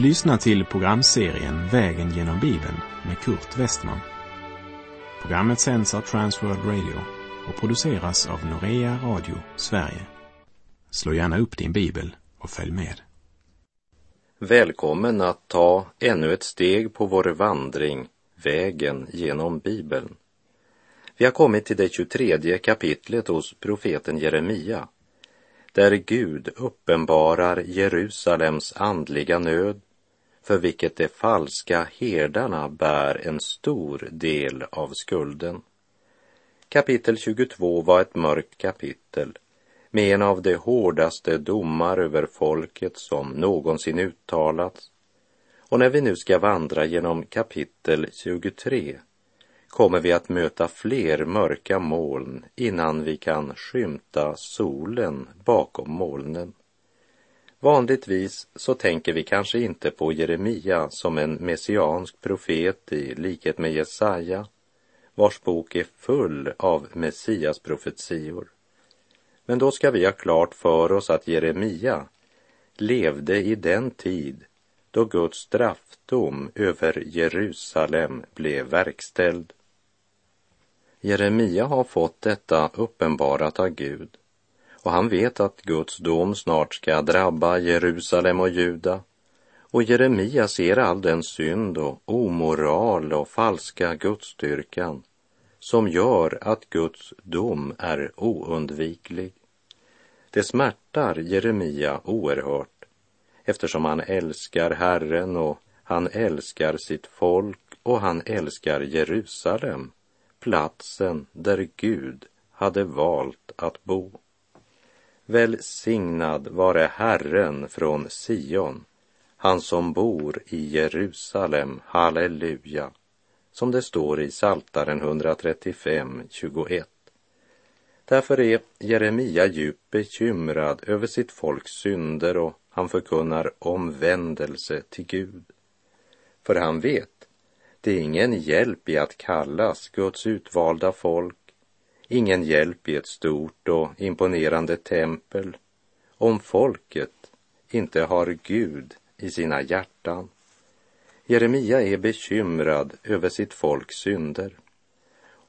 Du lyssnar till programserien Vägen genom Bibeln med Kurt Westman. Programmet sänds av Transworld Radio och produceras av Norea Radio Sverige. Slå gärna upp din bibel och följ med. Välkommen att ta ännu ett steg på vår vandring, vägen genom Bibeln. Vi har kommit till det 23 kapitlet hos profeten Jeremia där Gud uppenbarar Jerusalems andliga nöd för vilket de falska herdarna bär en stor del av skulden. Kapitel 22 var ett mörkt kapitel med en av de hårdaste domar över folket som någonsin uttalats. Och när vi nu ska vandra genom kapitel 23 kommer vi att möta fler mörka moln innan vi kan skymta solen bakom molnen. Vanligtvis så tänker vi kanske inte på Jeremia som en messiansk profet i likhet med Jesaja, vars bok är full av Messias profetior. Men då ska vi ha klart för oss att Jeremia levde i den tid då Guds straffdom över Jerusalem blev verkställd. Jeremia har fått detta uppenbarat av Gud och han vet att Guds dom snart ska drabba Jerusalem och Juda och Jeremia ser all den synd och omoral och falska gudstyrkan som gör att Guds dom är oundviklig. Det smärtar Jeremia oerhört eftersom han älskar Herren och han älskar sitt folk och han älskar Jerusalem platsen där Gud hade valt att bo. Välsignad vare Herren från Sion, han som bor i Jerusalem, halleluja, som det står i Saltaren 135, 21. Därför är Jeremia djupt bekymrad över sitt folks synder och han förkunnar omvändelse till Gud. För han vet det är ingen hjälp i att kallas Guds utvalda folk, ingen hjälp i ett stort och imponerande tempel om folket inte har Gud i sina hjärtan. Jeremia är bekymrad över sitt folks synder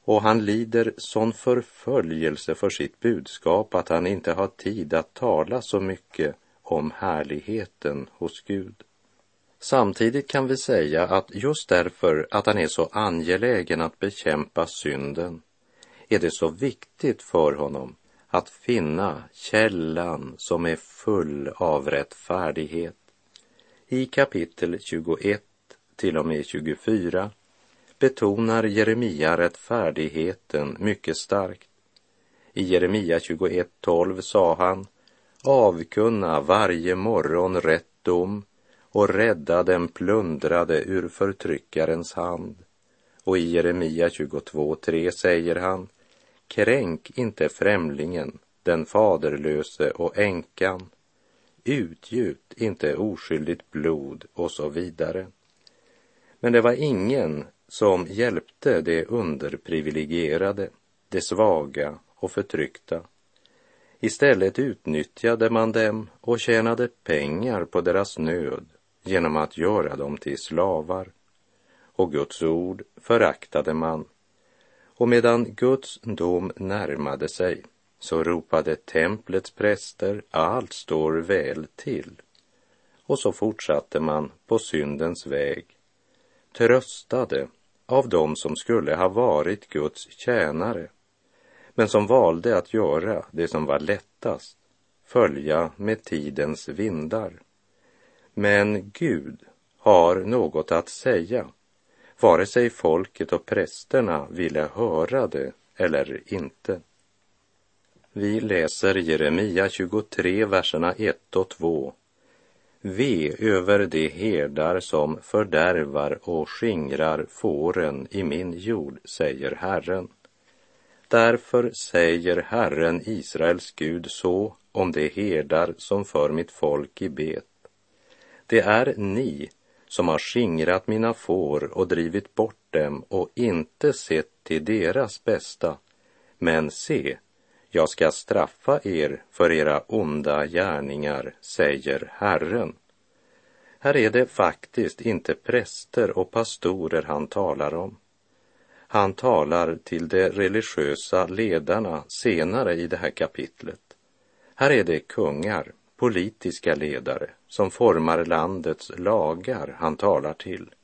och han lider sån förföljelse för sitt budskap att han inte har tid att tala så mycket om härligheten hos Gud. Samtidigt kan vi säga att just därför att han är så angelägen att bekämpa synden är det så viktigt för honom att finna källan som är full av rättfärdighet. I kapitel 21 till och med 24 betonar Jeremia rättfärdigheten mycket starkt. I Jeremia 21.12 sa han avkunna varje morgon rätt dom och rädda den plundrade ur förtryckarens hand. Och i Jeremia 22.3 säger han, kränk inte främlingen, den faderlöse och änkan, utgjut inte oskyldigt blod och så vidare. Men det var ingen som hjälpte de underprivilegierade, de svaga och förtryckta. Istället utnyttjade man dem och tjänade pengar på deras nöd genom att göra dem till slavar. Och Guds ord föraktade man. Och medan Guds dom närmade sig så ropade templets präster allt står väl till. Och så fortsatte man på syndens väg, tröstade av dem som skulle ha varit Guds tjänare, men som valde att göra det som var lättast, följa med tidens vindar. Men Gud har något att säga, vare sig folket och prästerna ville höra det eller inte. Vi läser Jeremia 23, verserna 1 och 2. Ve över de herdar som fördärvar och skingrar fåren i min jord, säger Herren. Därför säger Herren Israels Gud så om de herdar som för mitt folk i bet. Det är ni som har skingrat mina får och drivit bort dem och inte sett till deras bästa. Men se, jag ska straffa er för era onda gärningar, säger Herren. Här är det faktiskt inte präster och pastorer han talar om. Han talar till de religiösa ledarna senare i det här kapitlet. Här är det kungar, politiska ledare som formar landets lagar han talar till.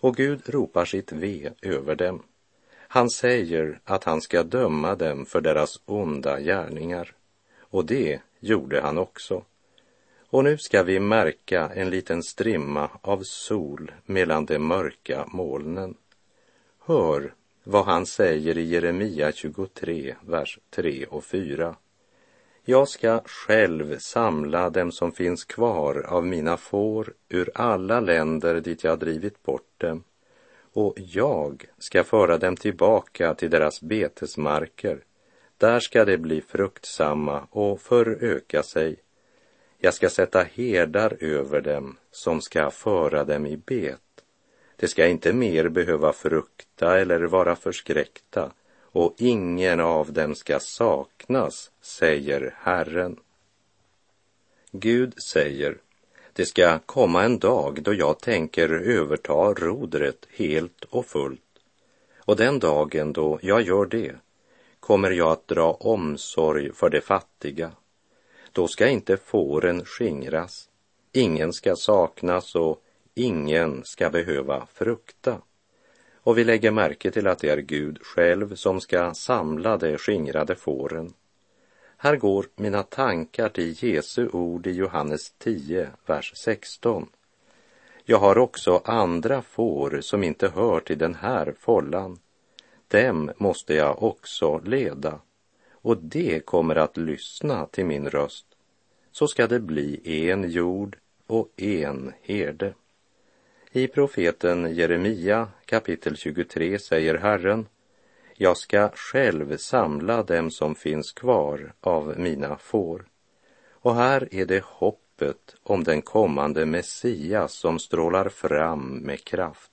Och Gud ropar sitt ve över dem. Han säger att han ska döma dem för deras onda gärningar. Och det gjorde han också. Och nu ska vi märka en liten strimma av sol mellan de mörka molnen. Hör vad han säger i Jeremia 23, vers 3 och 4. Jag ska själv samla dem som finns kvar av mina får ur alla länder dit jag drivit bort dem och jag ska föra dem tillbaka till deras betesmarker. Där ska de bli fruktsamma och föröka sig. Jag ska sätta herdar över dem som ska föra dem i bet. De ska inte mer behöva frukta eller vara förskräckta och ingen av dem ska saknas, säger Herren. Gud säger, det ska komma en dag då jag tänker överta rodret helt och fullt. Och den dagen då jag gör det kommer jag att dra omsorg för de fattiga. Då ska inte fåren skingras, ingen ska saknas och ingen ska behöva frukta. Och vi lägger märke till att det är Gud själv som ska samla de skingrade fåren. Här går mina tankar till Jesu ord i Johannes 10, vers 16. Jag har också andra får som inte hör till den här follan. Dem måste jag också leda och de kommer att lyssna till min röst. Så ska det bli en jord och en herde. I profeten Jeremia kapitel 23 säger Herren jag ska själv samla dem som finns kvar av mina får. Och här är det hoppet om den kommande Messias som strålar fram med kraft.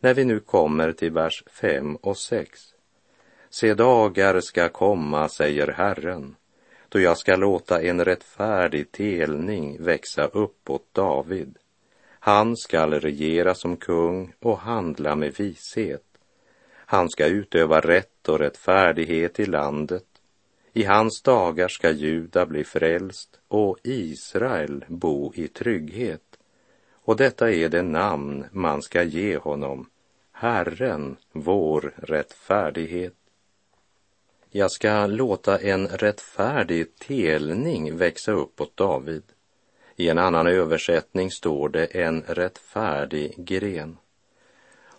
När vi nu kommer till vers 5 och 6. Se dagar ska komma, säger Herren, då jag ska låta en rättfärdig telning växa upp åt David. Han skall regera som kung och handla med vishet han ska utöva rätt och rättfärdighet i landet. I hans dagar ska Juda bli frälst och Israel bo i trygghet. Och detta är det namn man ska ge honom, Herren, vår rättfärdighet. Jag ska låta en rättfärdig telning växa upp åt David. I en annan översättning står det en rättfärdig gren.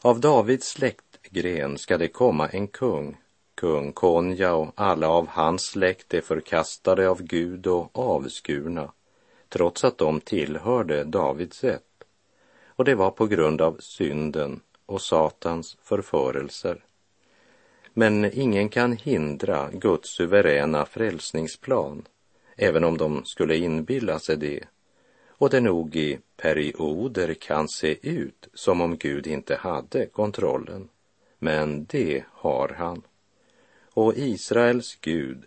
Av Davids släktgren ska det komma en kung, kung Konja och alla av hans släkt är förkastade av Gud och avskurna, trots att de tillhörde Davids ett. Och det var på grund av synden och Satans förförelser. Men ingen kan hindra Guds suveräna frälsningsplan, även om de skulle inbilla sig det. Och det nog i perioder kan se ut som om Gud inte hade kontrollen men det har han. Och Israels Gud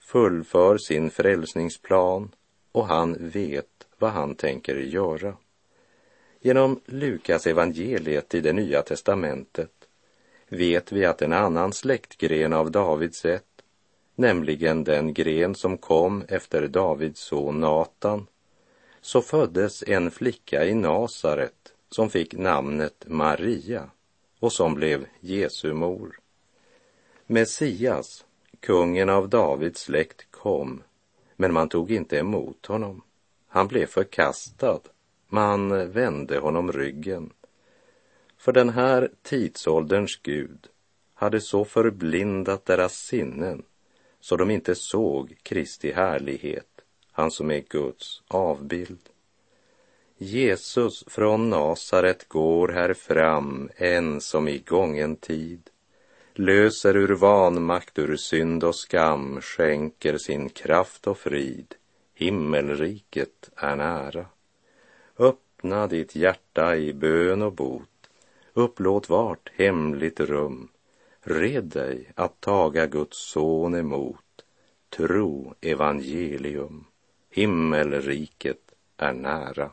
fullför sin frälsningsplan och han vet vad han tänker göra. Genom Lukas evangeliet i det nya testamentet vet vi att en annan släktgren av Davids ett, nämligen den gren som kom efter Davids son Natan, så föddes en flicka i Nasaret som fick namnet Maria och som blev Jesu mor. Messias, kungen av Davids släkt, kom, men man tog inte emot honom. Han blev förkastad. Man vände honom ryggen. För den här tidsålderns Gud hade så förblindat deras sinnen så de inte såg Kristi härlighet, han som är Guds avbild. Jesus från Nasaret går här fram än som i gången tid löser ur vanmakt, ur synd och skam, skänker sin kraft och frid. Himmelriket är nära. Öppna ditt hjärta i bön och bot, upplåt vart hemligt rum. Red dig att taga Guds son emot, tro evangelium. Himmelriket är nära.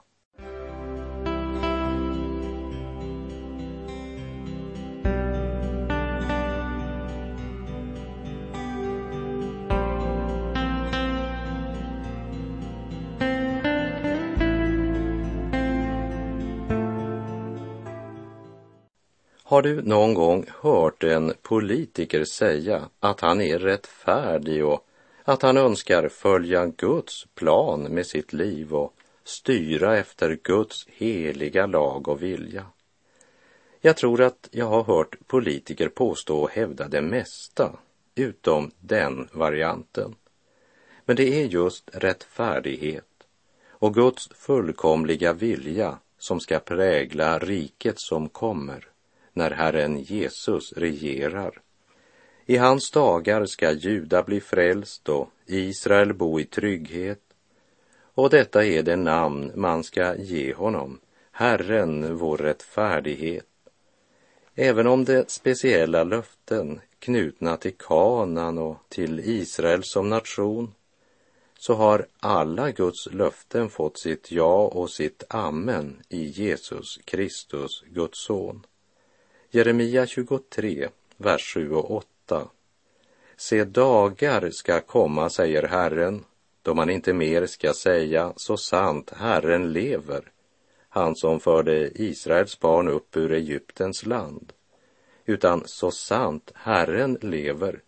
Har du någon gång hört en politiker säga att han är rättfärdig och att han önskar följa Guds plan med sitt liv och styra efter Guds heliga lag och vilja? Jag tror att jag har hört politiker påstå och hävda det mesta, utom den varianten. Men det är just rättfärdighet och Guds fullkomliga vilja som ska prägla riket som kommer när Herren Jesus regerar. I hans dagar ska Juda bli frälst och Israel bo i trygghet. Och detta är det namn man ska ge honom, Herren vår rättfärdighet. Även om det speciella löften knutna till Kanan och till Israel som nation så har alla Guds löften fått sitt ja och sitt amen i Jesus Kristus, Guds son. Jeremia 23, vers 7 och 8. 8. Se, dagar ska komma, säger Herren, då man inte mer ska säga så sant Herren lever, han som förde Israels barn upp ur Egyptens land, utan så sant Herren lever,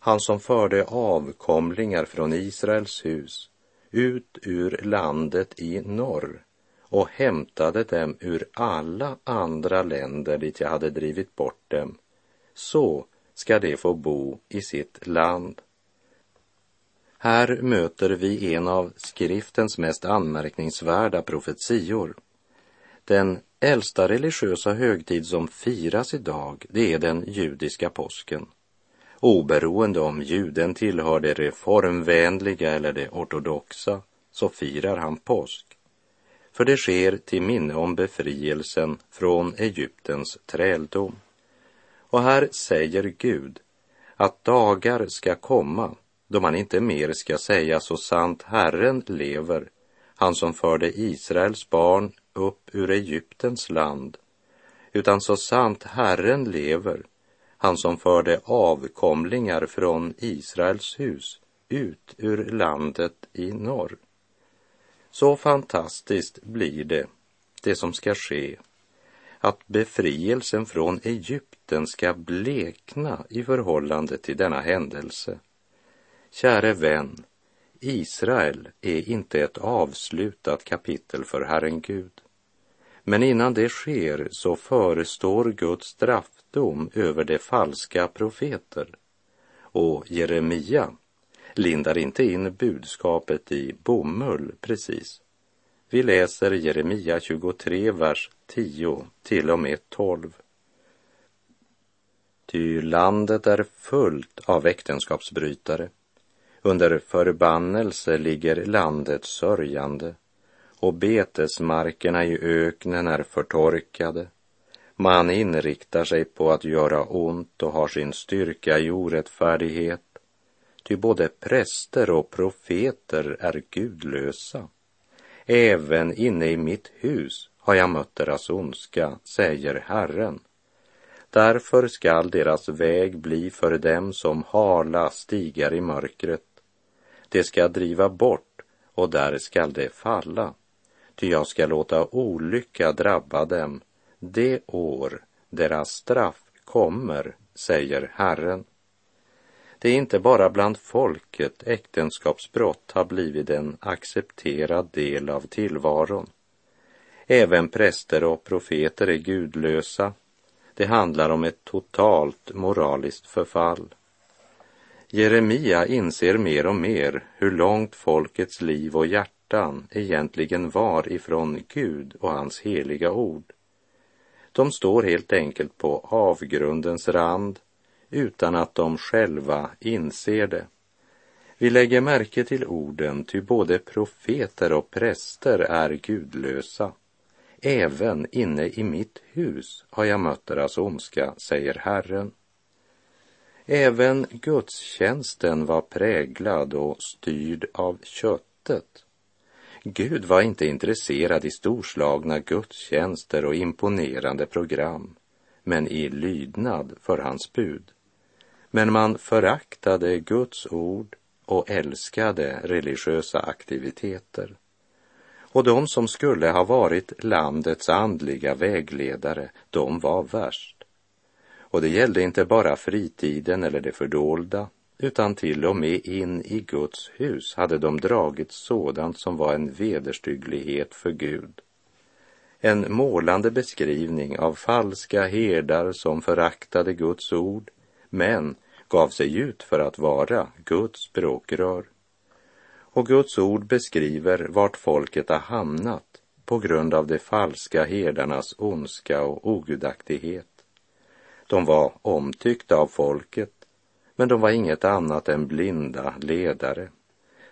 han som förde avkomlingar från Israels hus ut ur landet i norr och hämtade dem ur alla andra länder dit jag hade drivit bort dem. Så ska de få bo i sitt land. Här möter vi en av skriftens mest anmärkningsvärda profetior. Den äldsta religiösa högtid som firas idag, det är den judiska påsken. Oberoende om juden tillhör det reformvänliga eller det ortodoxa så firar han påsk. För det sker till minne om befrielsen från Egyptens träldom. Och här säger Gud att dagar ska komma då man inte mer ska säga så sant Herren lever, han som förde Israels barn upp ur Egyptens land, utan så sant Herren lever, han som förde avkomlingar från Israels hus ut ur landet i norr. Så fantastiskt blir det, det som ska ske, att befrielsen från Egypten ska blekna i förhållande till denna händelse. Käre vän, Israel är inte ett avslutat kapitel för Herren Gud. Men innan det sker så förestår Guds straffdom över de falska profeter. Och Jeremia lindar inte in budskapet i bomull precis. Vi läser Jeremia 23, vers 10 till och med 12. Ty landet är fullt av äktenskapsbrytare. Under förbannelse ligger landet sörjande och betesmarkerna i öknen är förtorkade. Man inriktar sig på att göra ont och har sin styrka i orättfärdighet. Ty både präster och profeter är gudlösa. Även inne i mitt hus har jag mött deras ondska, säger Herren. Därför skall deras väg bli för dem som hala stigar i mörkret. Det ska driva bort och där skall det falla ty jag ska låta olycka drabba dem det år deras straff kommer, säger Herren. Det är inte bara bland folket äktenskapsbrott har blivit en accepterad del av tillvaron. Även präster och profeter är gudlösa. Det handlar om ett totalt moraliskt förfall. Jeremia inser mer och mer hur långt folkets liv och hjärtan egentligen var ifrån Gud och hans heliga ord. De står helt enkelt på avgrundens rand utan att de själva inser det. Vi lägger märke till orden, ty både profeter och präster är gudlösa. Även inne i mitt hus har jag mött deras ondska, säger Herren. Även gudstjänsten var präglad och styrd av köttet. Gud var inte intresserad i storslagna gudstjänster och imponerande program, men i lydnad för hans bud. Men man föraktade Guds ord och älskade religiösa aktiviteter. Och de som skulle ha varit landets andliga vägledare, de var värst. Och det gällde inte bara fritiden eller det fördolda, utan till och med in i Guds hus hade de dragit sådant som var en vederstygglighet för Gud. En målande beskrivning av falska herdar som föraktade Guds ord, men gav sig ut för att vara Guds språkrör. Och Guds ord beskriver vart folket har hamnat på grund av de falska herdarnas ondska och ogudaktighet. De var omtyckta av folket, men de var inget annat än blinda ledare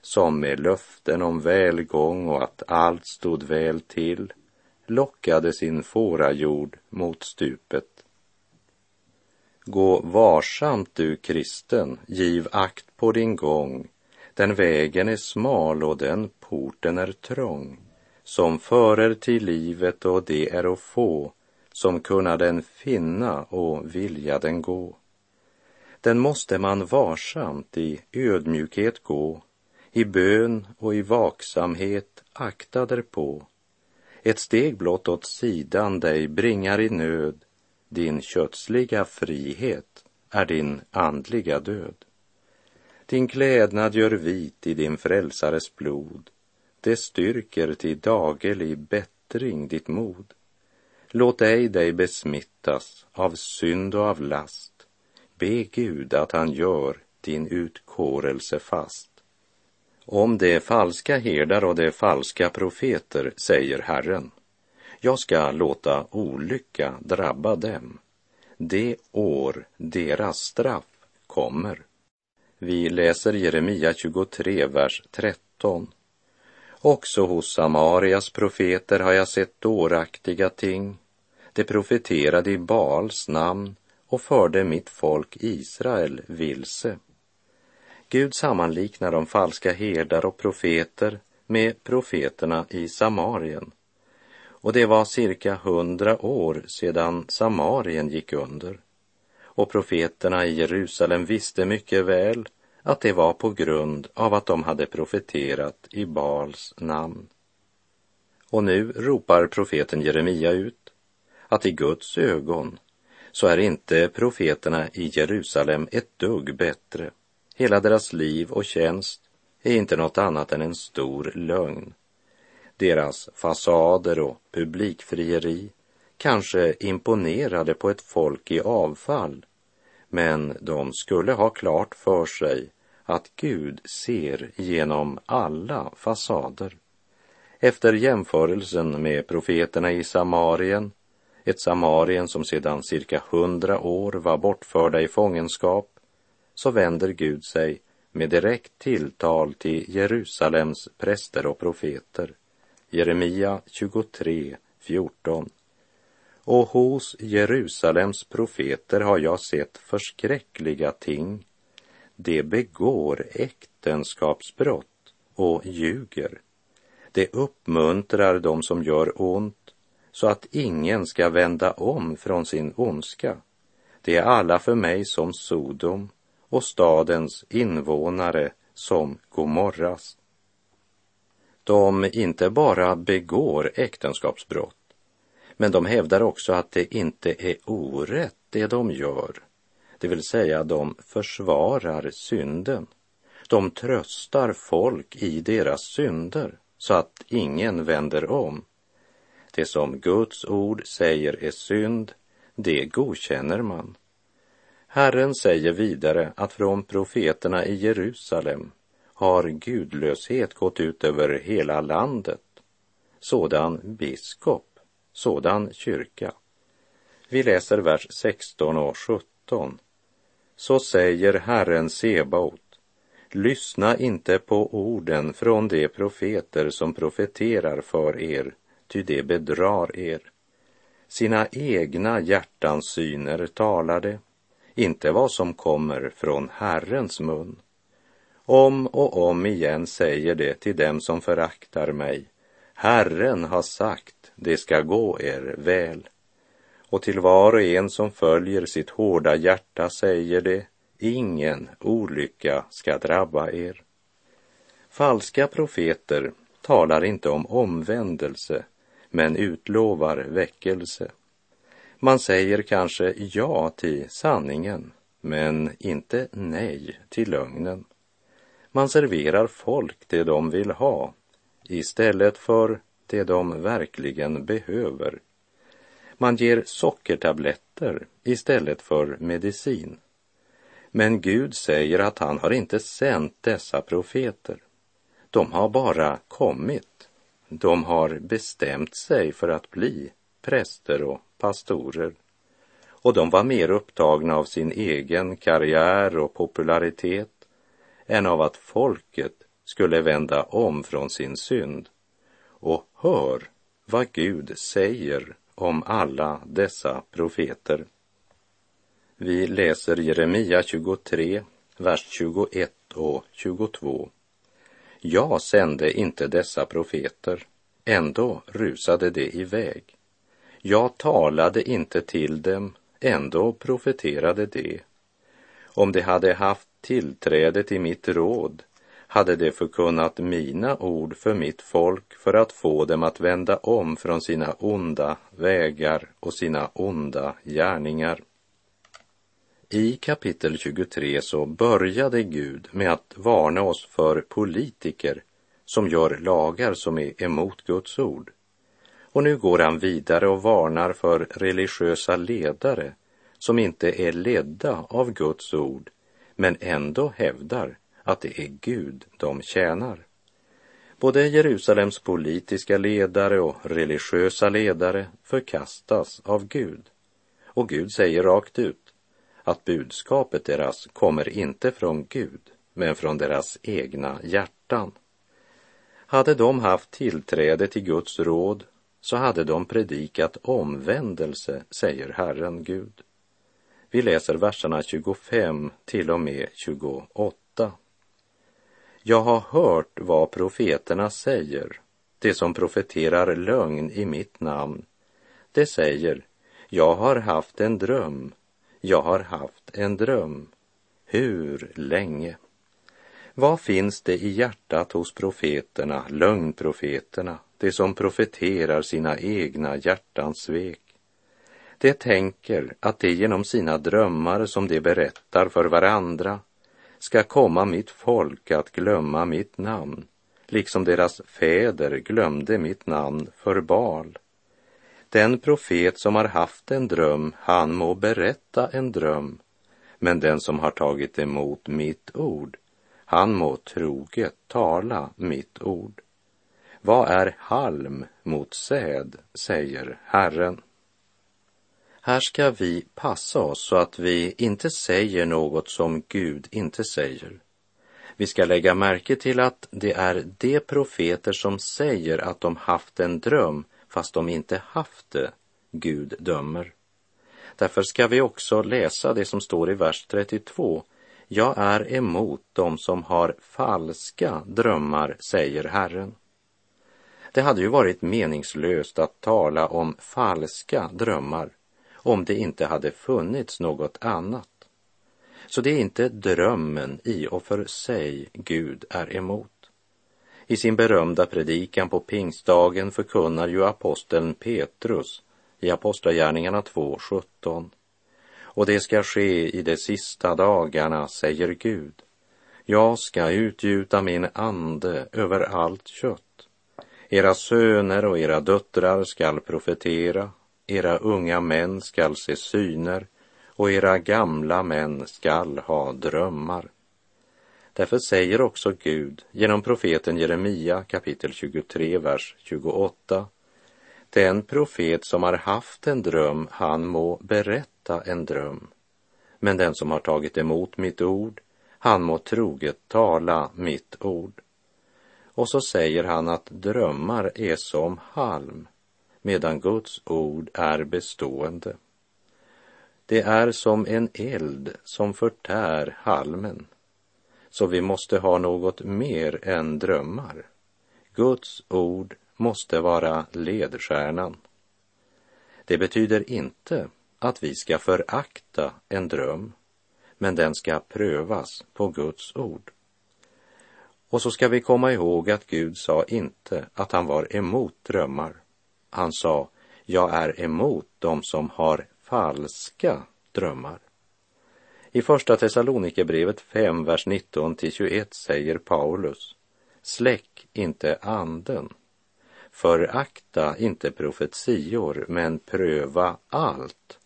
som med löften om välgång och att allt stod väl till lockade sin fårajord mot stupet. Gå varsamt du kristen, giv akt på din gång. Den vägen är smal och den porten är trång, som förer till livet och det är att få, som kunna den finna och vilja den gå. Den måste man varsamt i ödmjukhet gå, i bön och i vaksamhet akta därpå. Ett steg blott åt sidan dig bringar i nöd, din kötsliga frihet är din andliga död. Din klädnad gör vit i din frälsares blod, det styrker till daglig bättring ditt mod. Låt ej dig besmittas av synd och av last. Be Gud att han gör din utkårelse fast. Om de falska herdar och de falska profeter säger Herren, jag ska låta olycka drabba dem. Det år deras straff kommer. Vi läser Jeremia 23, vers 13. Också hos Samarias profeter har jag sett dåraktiga ting. De profeterade i Baals namn och förde mitt folk Israel vilse. Gud sammanliknar de falska herdar och profeter med profeterna i Samarien. Och det var cirka hundra år sedan Samarien gick under. Och profeterna i Jerusalem visste mycket väl att det var på grund av att de hade profeterat i Baals namn. Och nu ropar profeten Jeremia ut att i Guds ögon så är inte profeterna i Jerusalem ett dugg bättre. Hela deras liv och tjänst är inte något annat än en stor lögn. Deras fasader och publikfrieri kanske imponerade på ett folk i avfall, men de skulle ha klart för sig att Gud ser genom alla fasader. Efter jämförelsen med profeterna i Samarien, ett Samarien som sedan cirka hundra år var bortförda i fångenskap, så vänder Gud sig med direkt tilltal till Jerusalems präster och profeter. Jeremia 23, 14. Och hos Jerusalems profeter har jag sett förskräckliga ting. De begår äktenskapsbrott och ljuger. Det uppmuntrar dem som gör ont så att ingen ska vända om från sin ondska. Det är alla för mig som Sodom och stadens invånare som Gomorras. De inte bara begår äktenskapsbrott, men de hävdar också att det inte är orätt det de gör. Det vill säga, de försvarar synden. De tröstar folk i deras synder så att ingen vänder om. Det som Guds ord säger är synd, det godkänner man. Herren säger vidare att från profeterna i Jerusalem har gudlöshet gått ut över hela landet. Sådan biskop, sådan kyrka. Vi läser vers 16 och 17. Så säger Herren Sebaot, lyssna inte på orden från de profeter som profeterar för er, ty de bedrar er. Sina egna hjärtans syner talar de, inte vad som kommer från Herrens mun. Om och om igen säger det till dem som föraktar mig. Herren har sagt, det ska gå er väl. Och till var och en som följer sitt hårda hjärta säger det, ingen olycka ska drabba er. Falska profeter talar inte om omvändelse, men utlovar väckelse. Man säger kanske ja till sanningen, men inte nej till lögnen. Man serverar folk det de vill ha istället för det de verkligen behöver. Man ger sockertabletter istället för medicin. Men Gud säger att han har inte sänt dessa profeter. De har bara kommit. De har bestämt sig för att bli präster och pastorer. Och de var mer upptagna av sin egen karriär och popularitet än av att folket skulle vända om från sin synd. Och hör vad Gud säger om alla dessa profeter. Vi läser Jeremia 23, vers 21 och 22. Jag sände inte dessa profeter, ändå rusade de iväg. Jag talade inte till dem, ändå profeterade de. Om de hade haft tillträde till mitt råd hade de förkunnat mina ord för mitt folk för att få dem att vända om från sina onda vägar och sina onda gärningar. I kapitel 23 så började Gud med att varna oss för politiker som gör lagar som är emot Guds ord. Och nu går han vidare och varnar för religiösa ledare som inte är ledda av Guds ord men ändå hävdar att det är Gud de tjänar. Både Jerusalems politiska ledare och religiösa ledare förkastas av Gud. Och Gud säger rakt ut att budskapet deras kommer inte från Gud, men från deras egna hjärtan. Hade de haft tillträde till Guds råd så hade de predikat omvändelse, säger Herren Gud. Vi läser verserna 25 till och med 28. Jag har hört vad profeterna säger, det som profeterar lögn i mitt namn. Det säger, jag har haft en dröm, jag har haft en dröm. Hur länge? Vad finns det i hjärtat hos profeterna, lögnprofeterna, de som profeterar sina egna hjärtans svek? De tänker att de genom sina drömmar som de berättar för varandra ska komma mitt folk att glömma mitt namn, liksom deras fäder glömde mitt namn för Bal. Den profet som har haft en dröm, han må berätta en dröm, men den som har tagit emot mitt ord, han må troget tala mitt ord. Vad är halm mot säd, säger Herren. Här ska vi passa oss så att vi inte säger något som Gud inte säger. Vi ska lägga märke till att det är de profeter som säger att de haft en dröm fast de inte haft det, Gud dömer. Därför ska vi också läsa det som står i vers 32. Jag är emot dem som har falska drömmar, säger Herren. Det hade ju varit meningslöst att tala om falska drömmar om det inte hade funnits något annat. Så det är inte drömmen i och för sig Gud är emot. I sin berömda predikan på pingstdagen förkunnar ju aposteln Petrus i Apostlagärningarna 2.17. Och det ska ske i de sista dagarna, säger Gud. Jag ska utgjuta min ande över allt kött. Era söner och era döttrar skall profetera, era unga män skall se syner och era gamla män skall ha drömmar. Därför säger också Gud genom profeten Jeremia kapitel 23, vers 28. Den profet som har haft en dröm, han må berätta en dröm. Men den som har tagit emot mitt ord, han må troget tala mitt ord. Och så säger han att drömmar är som halm, medan Guds ord är bestående. Det är som en eld som förtär halmen. Så vi måste ha något mer än drömmar. Guds ord måste vara ledstjärnan. Det betyder inte att vi ska förakta en dröm, men den ska prövas på Guds ord. Och så ska vi komma ihåg att Gud sa inte att han var emot drömmar. Han sa, Jag är emot de som har falska drömmar. I Första Thessalonikerbrevet 5, vers 19 till 21 säger Paulus Släck inte anden. Förakta inte profetior, men pröva allt.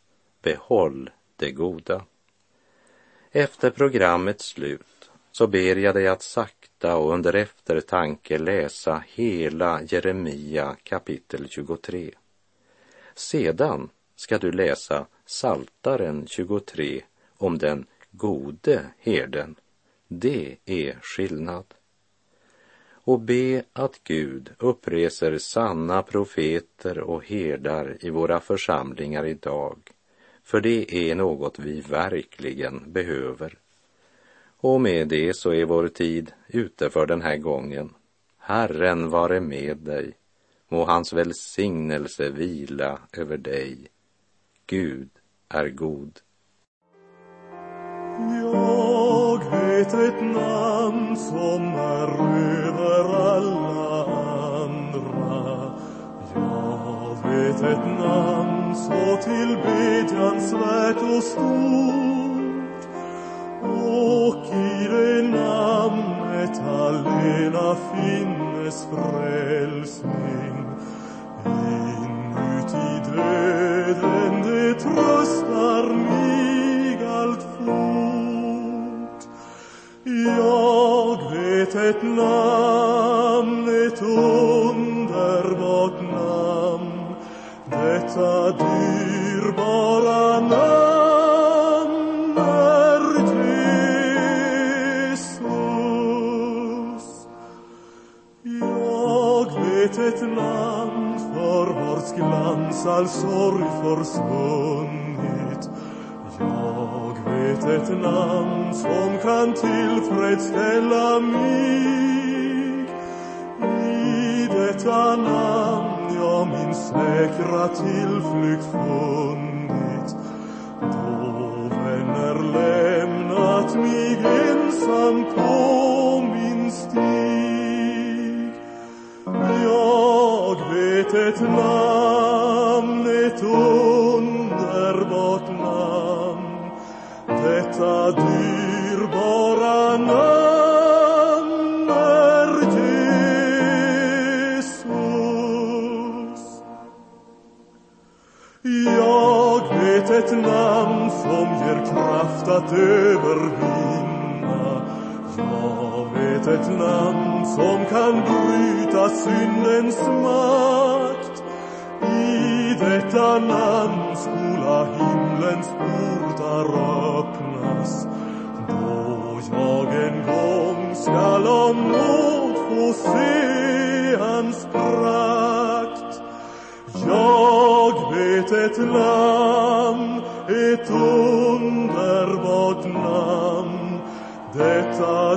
Behåll det goda. Efter programmets slut så ber jag dig att sakta och under eftertanke läsa hela Jeremia kapitel 23. Sedan ska du läsa Saltaren 23 om den gode herden. Det är skillnad. Och be att Gud uppreser sanna profeter och herdar i våra församlingar idag, för det är något vi verkligen behöver. Och med det så är vår tid ute för den här gången. Herren vare med dig. Må hans välsignelse vila över dig. Gud är god. Jag vet ett namn som är över alla andra. Jag vet ett namn så tillbedjansvärt och stort. Och i det namnet allena finnes frälsning. Inuti döden det tröstar mig alltfort. Jag vet ett namn, ett underbart namn. Detta dyrbara glans all sorg försvunnit. Jag vet ett namn som kan tillfredsställa mig. I detta namn jag min säkra tillflykt funnit. Då vänner lämnat mig ensam på min stig. Jag vet ett namn, ett underbart namn. Detta dyrbara namn är Jesus. Jag vet ett namn som ger kraft att övervinna. Jag vet ett namn som kan bryta syndens makt. I skola himlens portar öppnas. Då jag en gång skall om nåd få se hans prakt. Jag vet ett namn, ett underbart namn. Detta